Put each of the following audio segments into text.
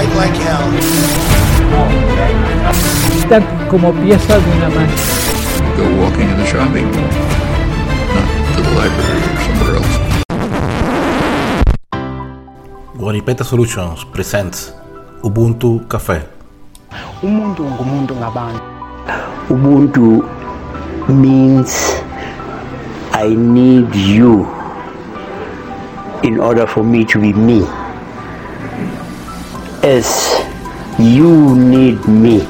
fight like hell. Está como pieza de una máquina. Go walking in the shopping mall, not to the library or somewhere else. Guaripeta Solutions presents Ubuntu Café. umuntu ngumuntu ngabantu ubuntu means i need you in order for me to be me as you need me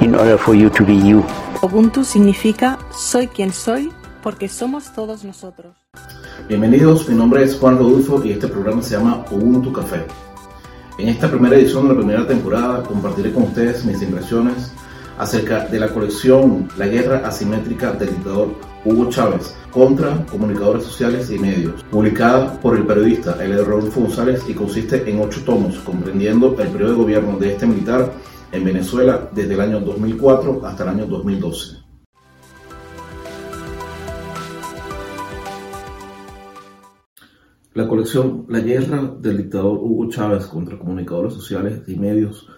in order for you to be you Ubuntu significa soy quien soy porque somos todos nosotros. Bienvenidos, mi nombre es Juan Rodulfo y este programa se llama Ubuntu Café. En esta primera edición de la primera temporada compartiré con ustedes mis impresiones acerca de la colección La guerra asimétrica del dictador Hugo Chávez contra comunicadores sociales y medios, publicada por el periodista L. Rodolfo González y consiste en ocho tomos, comprendiendo el periodo de gobierno de este militar en Venezuela desde el año 2004 hasta el año 2012. La colección La guerra del dictador Hugo Chávez contra comunicadores sociales y medios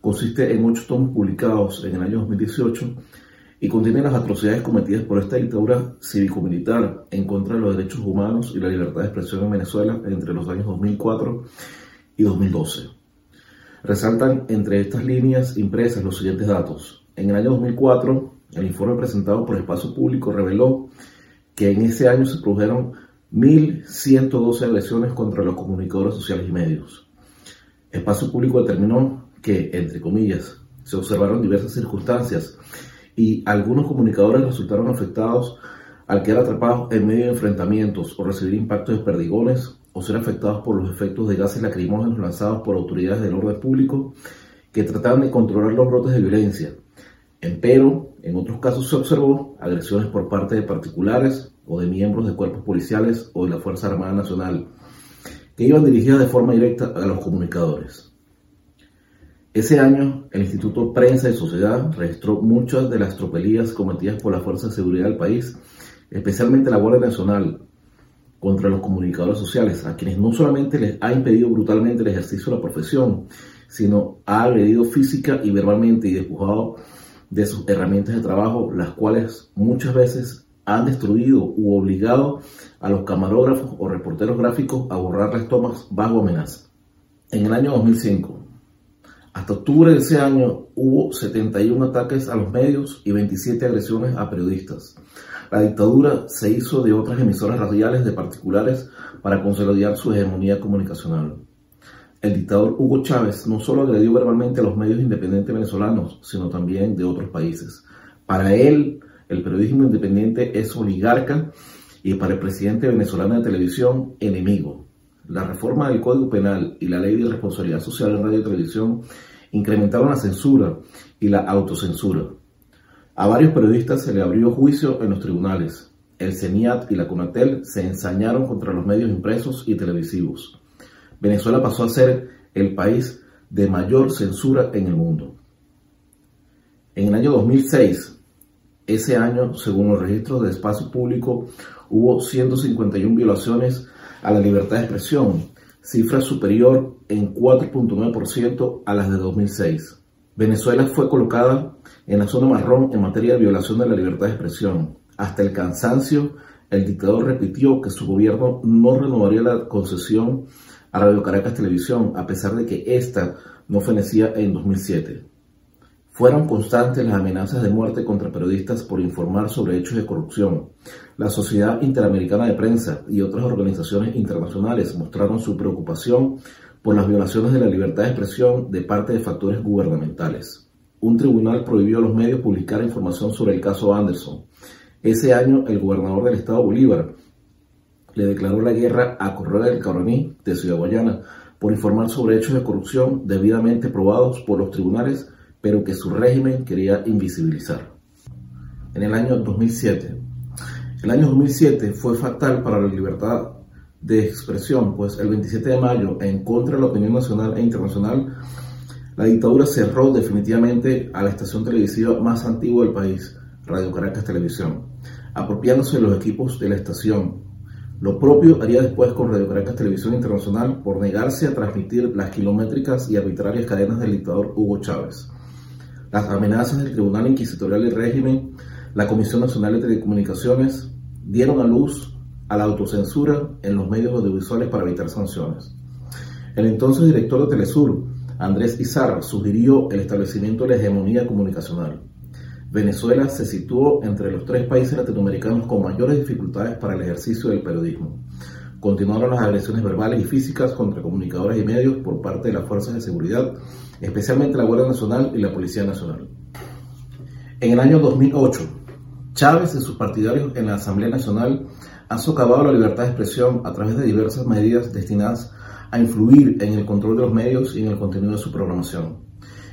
consiste en ocho tomos publicados en el año 2018 y contiene las atrocidades cometidas por esta dictadura cívico-militar en contra de los derechos humanos y la libertad de expresión en Venezuela entre los años 2004 y 2012. Resaltan entre estas líneas impresas los siguientes datos. En el año 2004, el informe presentado por Espacio Público reveló que en ese año se produjeron 1.112 agresiones contra los comunicadores sociales y medios. Espacio Público determinó que, entre comillas, se observaron diversas circunstancias y algunos comunicadores resultaron afectados al quedar atrapados en medio de enfrentamientos o recibir impactos de perdigones o ser afectados por los efectos de gases lacrimógenos lanzados por autoridades del orden público que trataban de controlar los brotes de violencia. Empero, en otros casos se observó agresiones por parte de particulares o de miembros de cuerpos policiales o de la Fuerza Armada Nacional, que iban dirigidas de forma directa a los comunicadores. Ese año, el Instituto Prensa y Sociedad registró muchas de las tropelías cometidas por la Fuerza de Seguridad del país, especialmente la Guardia Nacional, contra los comunicadores sociales, a quienes no solamente les ha impedido brutalmente el ejercicio de la profesión, sino ha agredido física y verbalmente y despojado de sus herramientas de trabajo, las cuales muchas veces han destruido u obligado a los camarógrafos o reporteros gráficos a borrar las tomas bajo amenaza. En el año 2005, hasta octubre de ese año hubo 71 ataques a los medios y 27 agresiones a periodistas. La dictadura se hizo de otras emisoras radiales de particulares para consolidar su hegemonía comunicacional. El dictador Hugo Chávez no solo agredió verbalmente a los medios independientes venezolanos, sino también de otros países. Para él, el periodismo independiente es oligarca y para el presidente venezolano de televisión, enemigo. La reforma del Código Penal y la Ley de Responsabilidad Social en Radio y Televisión incrementaron la censura y la autocensura. A varios periodistas se le abrió juicio en los tribunales. El CENIAT y la CONATEL se ensañaron contra los medios impresos y televisivos. Venezuela pasó a ser el país de mayor censura en el mundo. En el año 2006, ese año, según los registros de espacio público, hubo 151 violaciones a la libertad de expresión, cifra superior en 4.9% a las de 2006. Venezuela fue colocada en la zona marrón en materia de violación de la libertad de expresión. Hasta el cansancio, el dictador repitió que su gobierno no renovaría la concesión a Radio Caracas Televisión, a pesar de que ésta no fenecía en 2007. Fueron constantes las amenazas de muerte contra periodistas por informar sobre hechos de corrupción. La Sociedad Interamericana de Prensa y otras organizaciones internacionales mostraron su preocupación por las violaciones de la libertad de expresión de parte de factores gubernamentales. Un tribunal prohibió a los medios publicar información sobre el caso Anderson. Ese año, el gobernador del estado Bolívar le declaró la guerra a Correa del Caroní de Ciudad Guayana por informar sobre hechos de corrupción debidamente probados por los tribunales pero que su régimen quería invisibilizar. En el año 2007. El año 2007 fue fatal para la libertad de expresión, pues el 27 de mayo, en contra de la opinión nacional e internacional, la dictadura cerró definitivamente a la estación televisiva más antigua del país, Radio Caracas Televisión, apropiándose los equipos de la estación, Lo propio haría después con Radio Caracas Televisión Internacional por negarse a transmitir las kilométricas y arbitrarias cadenas del dictador Hugo Chávez. Las amenazas del Tribunal Inquisitorial del Régimen, la Comisión Nacional de Telecomunicaciones, dieron a luz a la autocensura en los medios audiovisuales para evitar sanciones. El entonces director de Telesur, Andrés Izarra, sugirió el establecimiento de la hegemonía comunicacional. Venezuela se situó entre los tres países latinoamericanos con mayores dificultades para el ejercicio del periodismo. Continuaron las agresiones verbales y físicas contra comunicadores y medios por parte de las fuerzas de seguridad, especialmente la Guardia Nacional y la Policía Nacional. En el año 2008, Chávez y sus partidarios en la Asamblea Nacional han socavado la libertad de expresión a través de diversas medidas destinadas a influir en el control de los medios y en el contenido de su programación.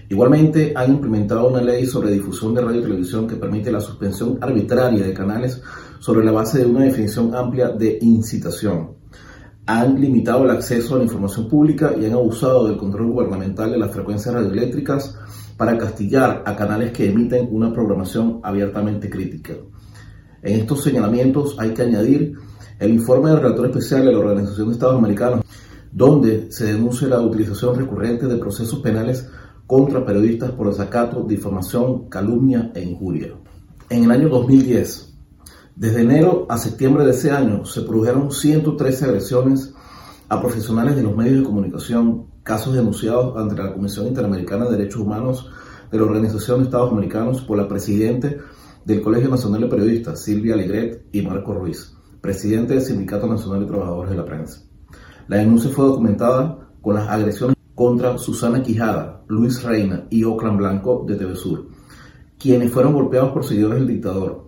Igualmente, han implementado una ley sobre difusión de radio y televisión que permite la suspensión arbitraria de canales sobre la base de una definición amplia de incitación. Han limitado el acceso a la información pública y han abusado del control gubernamental de las frecuencias radioeléctricas para castigar a canales que emiten una programación abiertamente crítica. En estos señalamientos hay que añadir el informe del relator especial de la Organización de Estados Americanos, donde se denuncia la utilización recurrente de procesos penales contra periodistas por desacato, difamación, calumnia e injuria. En el año 2010, desde enero a septiembre de ese año, se produjeron 113 agresiones a profesionales de los medios de comunicación, casos denunciados ante la Comisión Interamericana de Derechos Humanos de la Organización de Estados Americanos por la Presidente del Colegio Nacional de Periodistas, Silvia Alegret, y Marco Ruiz, presidente del Sindicato Nacional de Trabajadores de la Prensa. La denuncia fue documentada con las agresiones contra Susana Quijada, Luis Reina y Oclan Blanco de TV Sur, quienes fueron golpeados por seguidores del dictador.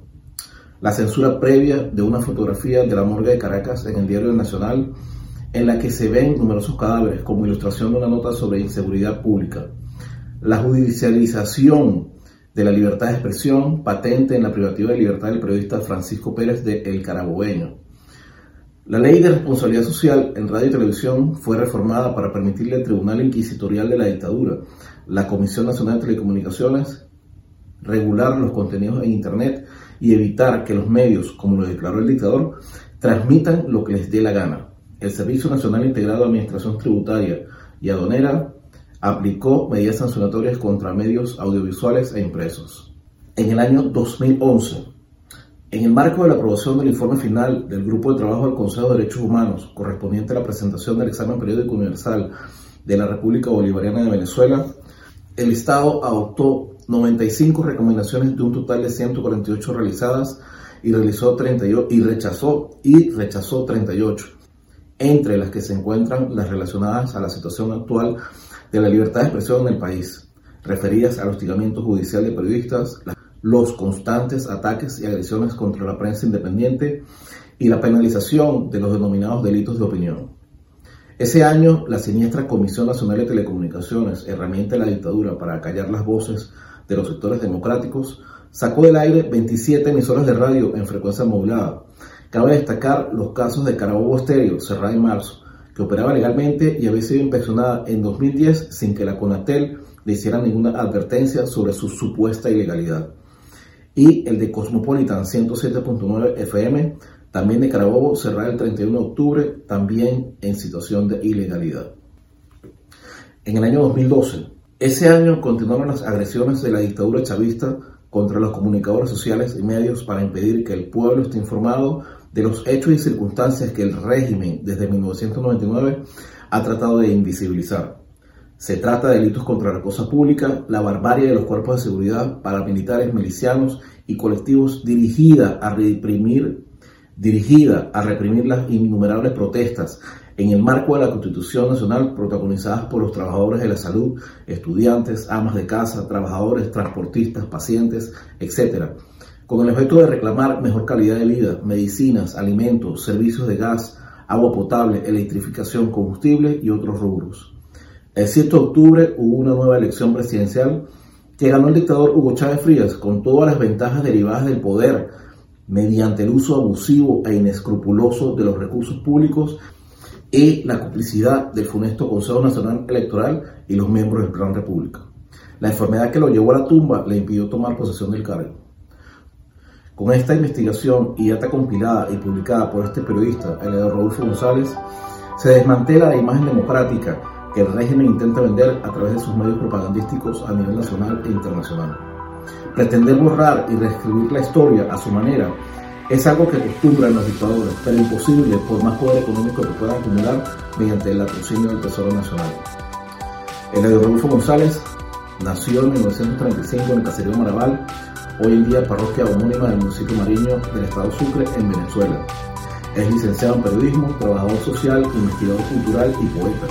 La censura previa de una fotografía de la morgue de Caracas en el Diario Nacional, en la que se ven numerosos cadáveres como ilustración de una nota sobre inseguridad pública. La judicialización de la libertad de expresión patente en la privativa de libertad del periodista Francisco Pérez de El Carabobeño la ley de responsabilidad social en radio y televisión fue reformada para permitirle al Tribunal Inquisitorial de la Dictadura, la Comisión Nacional de Telecomunicaciones, regular los contenidos en Internet y evitar que los medios, como lo declaró el dictador, transmitan lo que les dé la gana. El Servicio Nacional Integrado de Administración Tributaria y Adonera aplicó medidas sancionatorias contra medios audiovisuales e impresos. En el año 2011, en el marco de la aprobación del informe final del Grupo de Trabajo del Consejo de Derechos Humanos, correspondiente a la presentación del examen periódico universal de la República Bolivariana de Venezuela, el Estado adoptó 95 recomendaciones de un total de 148 realizadas y, realizó 38, y, rechazó, y rechazó 38, entre las que se encuentran las relacionadas a la situación actual de la libertad de expresión en el país, referidas al hostigamiento judicial de periodistas, los constantes ataques y agresiones contra la prensa independiente y la penalización de los denominados delitos de opinión. Ese año, la siniestra Comisión Nacional de Telecomunicaciones, herramienta de la dictadura para callar las voces de los sectores democráticos, sacó del aire 27 emisoras de radio en frecuencia modulada. Cabe destacar los casos de Carabobo Estéreo, cerrada en marzo, que operaba legalmente y había sido inspeccionada en 2010 sin que la CONATEL le hiciera ninguna advertencia sobre su supuesta ilegalidad y el de Cosmopolitan 107.9 FM, también de Carabobo, cerrada el 31 de octubre, también en situación de ilegalidad. En el año 2012, ese año continuaron las agresiones de la dictadura chavista contra los comunicadores sociales y medios para impedir que el pueblo esté informado de los hechos y circunstancias que el régimen desde 1999 ha tratado de invisibilizar. Se trata de delitos contra la cosa pública, la barbarie de los cuerpos de seguridad, paramilitares, milicianos y colectivos dirigida a reprimir, dirigida a reprimir las innumerables protestas en el marco de la Constitución Nacional protagonizadas por los trabajadores de la salud, estudiantes, amas de casa, trabajadores, transportistas, pacientes, etc., con el efecto de reclamar mejor calidad de vida, medicinas, alimentos, servicios de gas, agua potable, electrificación, combustible y otros rubros. El 7 de octubre hubo una nueva elección presidencial que ganó el dictador Hugo Chávez Frías con todas las ventajas derivadas del poder mediante el uso abusivo e inescrupuloso de los recursos públicos y la complicidad del funesto Consejo Nacional Electoral y los miembros del Plan República. La enfermedad que lo llevó a la tumba le impidió tomar posesión del cargo. Con esta investigación y data compilada y publicada por este periodista, el de Rodolfo González, se desmantela la imagen democrática que el régimen intenta vender a través de sus medios propagandísticos a nivel nacional e internacional. Pretender borrar y reescribir la historia a su manera es algo que acostumbran los dictadores, pero imposible por más poder económico que puedan acumular mediante el latrocinio del Tesoro Nacional. El de Rodolfo González nació en 1935 en el caserío Maraval hoy en día parroquia homónima del municipio Mariño del estado Sucre en Venezuela. Es licenciado en periodismo, trabajador social, investigador cultural y poeta.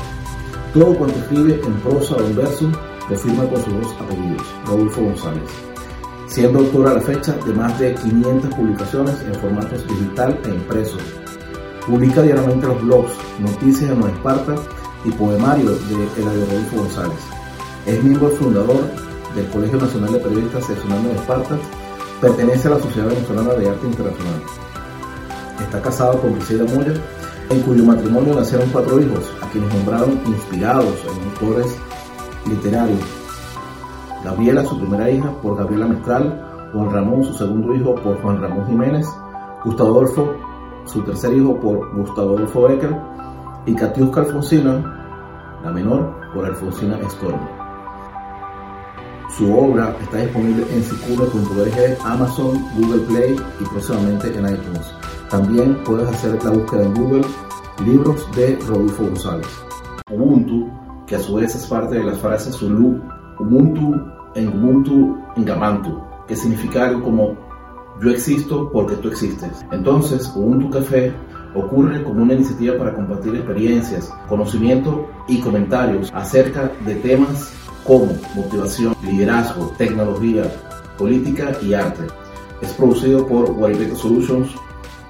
Todo cuanto escribe en prosa o en verso lo firma con sus dos apellidos, Rodolfo González. Siendo autor a la fecha de más de 500 publicaciones en formatos digital e impreso. Publica diariamente los blogs Noticias de Nueva Esparta y poemario de El Rodolfo González. Es miembro fundador del Colegio Nacional de Periodistas Seccional de Esparta, pertenece a la Sociedad Venezolana de Arte Internacional. Está casado con Priscila Moya, en cuyo matrimonio nacieron cuatro hijos, a quienes nombraron inspirados en autores literarios. Gabriela, su primera hija, por Gabriela Mestral, Juan Ramón, su segundo hijo, por Juan Ramón Jiménez, Gustavo Adolfo, su tercer hijo, por Gustavo Adolfo Becker, y Katiuska Alfonsina, la menor, por Alfonsina Storm. Su obra está disponible en sicuro.org, Amazon, Google Play y próximamente en iTunes. También puedes hacer la búsqueda en Google Libros de Rodolfo González. Ubuntu, que a su vez es parte de las frases Zulu, Ubuntu en Ubuntu en Gamantu, que significa algo como yo existo porque tú existes. Entonces, Ubuntu Café ocurre como una iniciativa para compartir experiencias, conocimiento y comentarios acerca de temas como motivación, liderazgo, tecnología, política y arte. Es producido por Guaribeca Solutions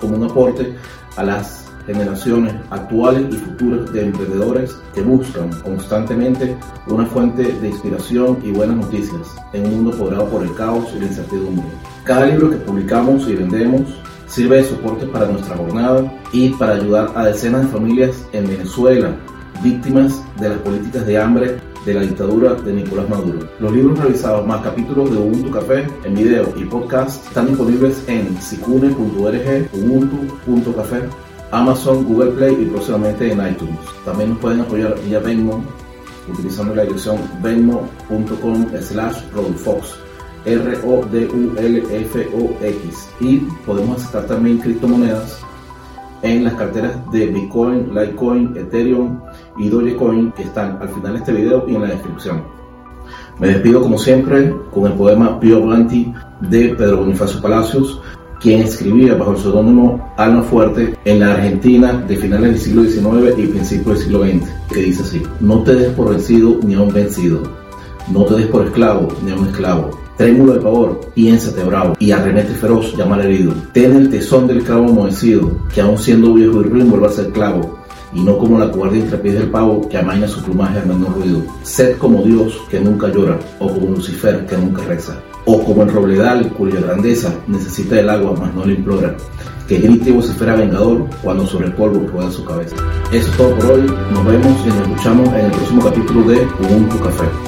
como un aporte a las generaciones actuales y futuras de emprendedores que buscan constantemente una fuente de inspiración y buenas noticias en un mundo poblado por el caos y la incertidumbre. Cada libro que publicamos y vendemos sirve de soporte para nuestra jornada y para ayudar a decenas de familias en Venezuela víctimas de las políticas de hambre de la dictadura de Nicolás Maduro. Los libros realizados más capítulos de Ubuntu Café en video y podcast están disponibles en sicune.org, ubuntu.café, Amazon, Google Play y próximamente en iTunes. También nos pueden apoyar vía Venmo utilizando la dirección venmo.com slash rodulfox R-O-D-U-L-F-O-X y podemos aceptar también criptomonedas en las carteras de Bitcoin, Litecoin, Ethereum y Dogecoin que están al final de este video y en la descripción. Me despido como siempre con el poema Pio Blanti de Pedro Bonifacio Palacios, quien escribía bajo el seudónimo Alma Fuerte en la Argentina de finales del siglo XIX y principios del siglo XX, que dice así, no te des por vencido ni a un vencido, no te des por esclavo ni a un esclavo, Trémulo de pavor, piénsate bravo, y arremete feroz, llama al herido. Ten el tesón del clavo amoecido, que aún siendo viejo y ruin vuelva a ser clavo, y no como la cuerda intrepid del pavo que amaña su plumaje al menor ruido. Sed como Dios que nunca llora, o como Lucifer que nunca reza, o como el robledal cuya grandeza necesita el agua mas no le implora, que grite y vocifera vengador cuando sobre el polvo rueda su cabeza. Eso es todo por hoy, nos vemos y nos escuchamos en el próximo capítulo de Ubuntu Café.